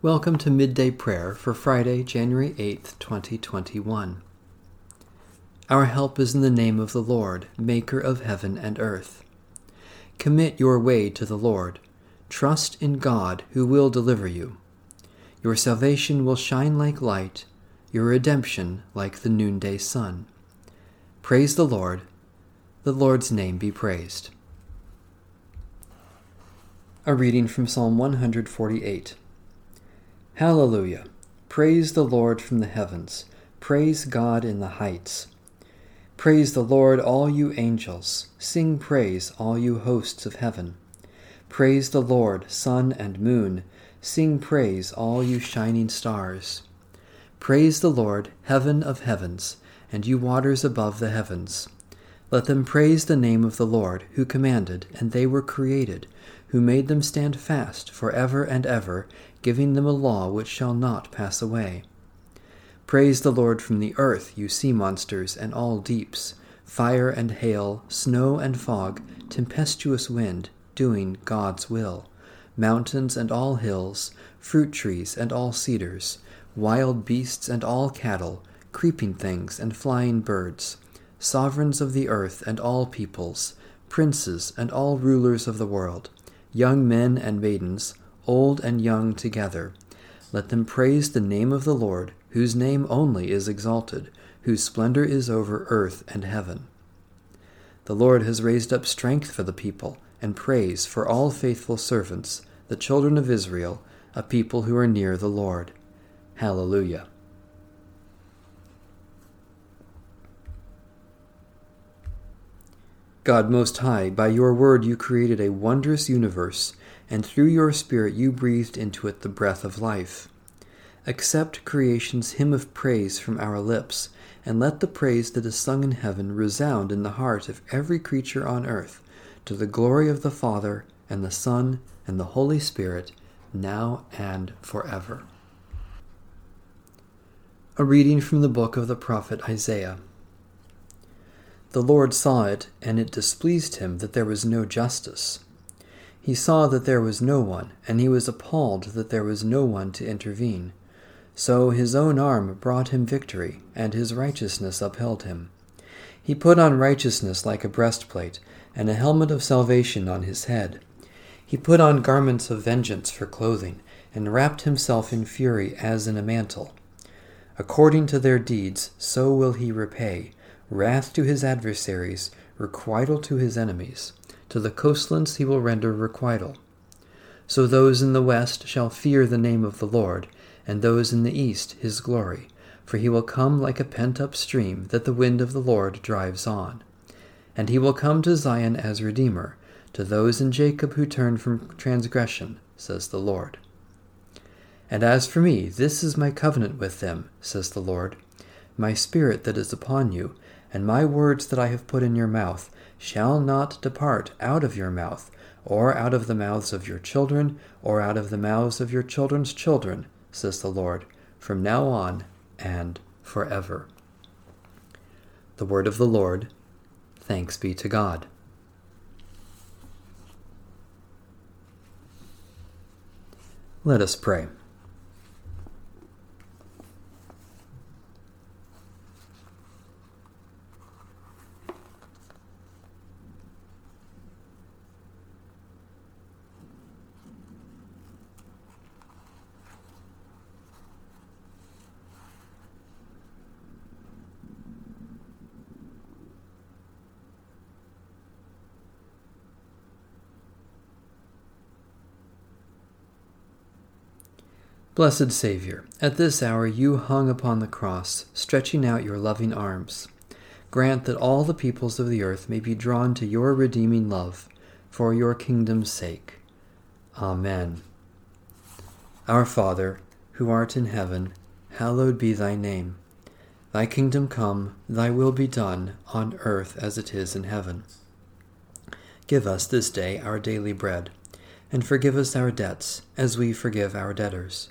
Welcome to Midday Prayer for Friday, January 8th, 2021. Our help is in the name of the Lord, Maker of heaven and earth. Commit your way to the Lord. Trust in God, who will deliver you. Your salvation will shine like light, your redemption like the noonday sun. Praise the Lord. The Lord's name be praised. A reading from Psalm 148. Hallelujah! Praise the Lord from the heavens. Praise God in the heights. Praise the Lord, all you angels. Sing praise, all you hosts of heaven. Praise the Lord, sun and moon. Sing praise, all you shining stars. Praise the Lord, heaven of heavens, and you waters above the heavens. Let them praise the name of the Lord, who commanded, and they were created, who made them stand fast for ever and ever, giving them a law which shall not pass away. Praise the Lord from the earth, you sea monsters and all deeps, fire and hail, snow and fog, tempestuous wind, doing God's will, mountains and all hills, fruit trees and all cedars, wild beasts and all cattle, creeping things and flying birds, sovereigns of the earth and all peoples, princes and all rulers of the world, young men and maidens, old and young together. Let them praise the name of the Lord, whose name only is exalted, whose splendor is over earth and heaven. The Lord has raised up strength for the people, and praise for all faithful servants, the children of Israel, a people who are near the Lord. Hallelujah. God Most High, by your word you created a wondrous universe and through your Spirit you breathed into it the breath of life. Accept creation's hymn of praise from our lips, and let the praise that is sung in heaven resound in the heart of every creature on earth, to the glory of the Father, and the Son, and the Holy Spirit, now and forever. A reading from the book of the prophet Isaiah. The Lord saw it, and it displeased him that there was no justice. He saw that there was no one, and he was appalled that there was no one to intervene. So his own arm brought him victory, and his righteousness upheld him. He put on righteousness like a breastplate, and a helmet of salvation on his head. He put on garments of vengeance for clothing, and wrapped himself in fury as in a mantle. According to their deeds, so will he repay wrath to his adversaries, requital to his enemies. To the coastlands he will render requital. So those in the west shall fear the name of the Lord, and those in the east his glory. For he will come like a pent up stream that the wind of the Lord drives on. And he will come to Zion as Redeemer, to those in Jacob who turn from transgression, says the Lord. And as for me, this is my covenant with them, says the Lord. My spirit that is upon you, and my words that I have put in your mouth, shall not depart out of your mouth, or out of the mouths of your children, or out of the mouths of your children's children, says the Lord, from now on and forever. The word of the Lord. Thanks be to God. Let us pray. Blessed Saviour, at this hour you hung upon the cross, stretching out your loving arms. Grant that all the peoples of the earth may be drawn to your redeeming love, for your kingdom's sake. Amen. Our Father, who art in heaven, hallowed be thy name. Thy kingdom come, thy will be done, on earth as it is in heaven. Give us this day our daily bread, and forgive us our debts, as we forgive our debtors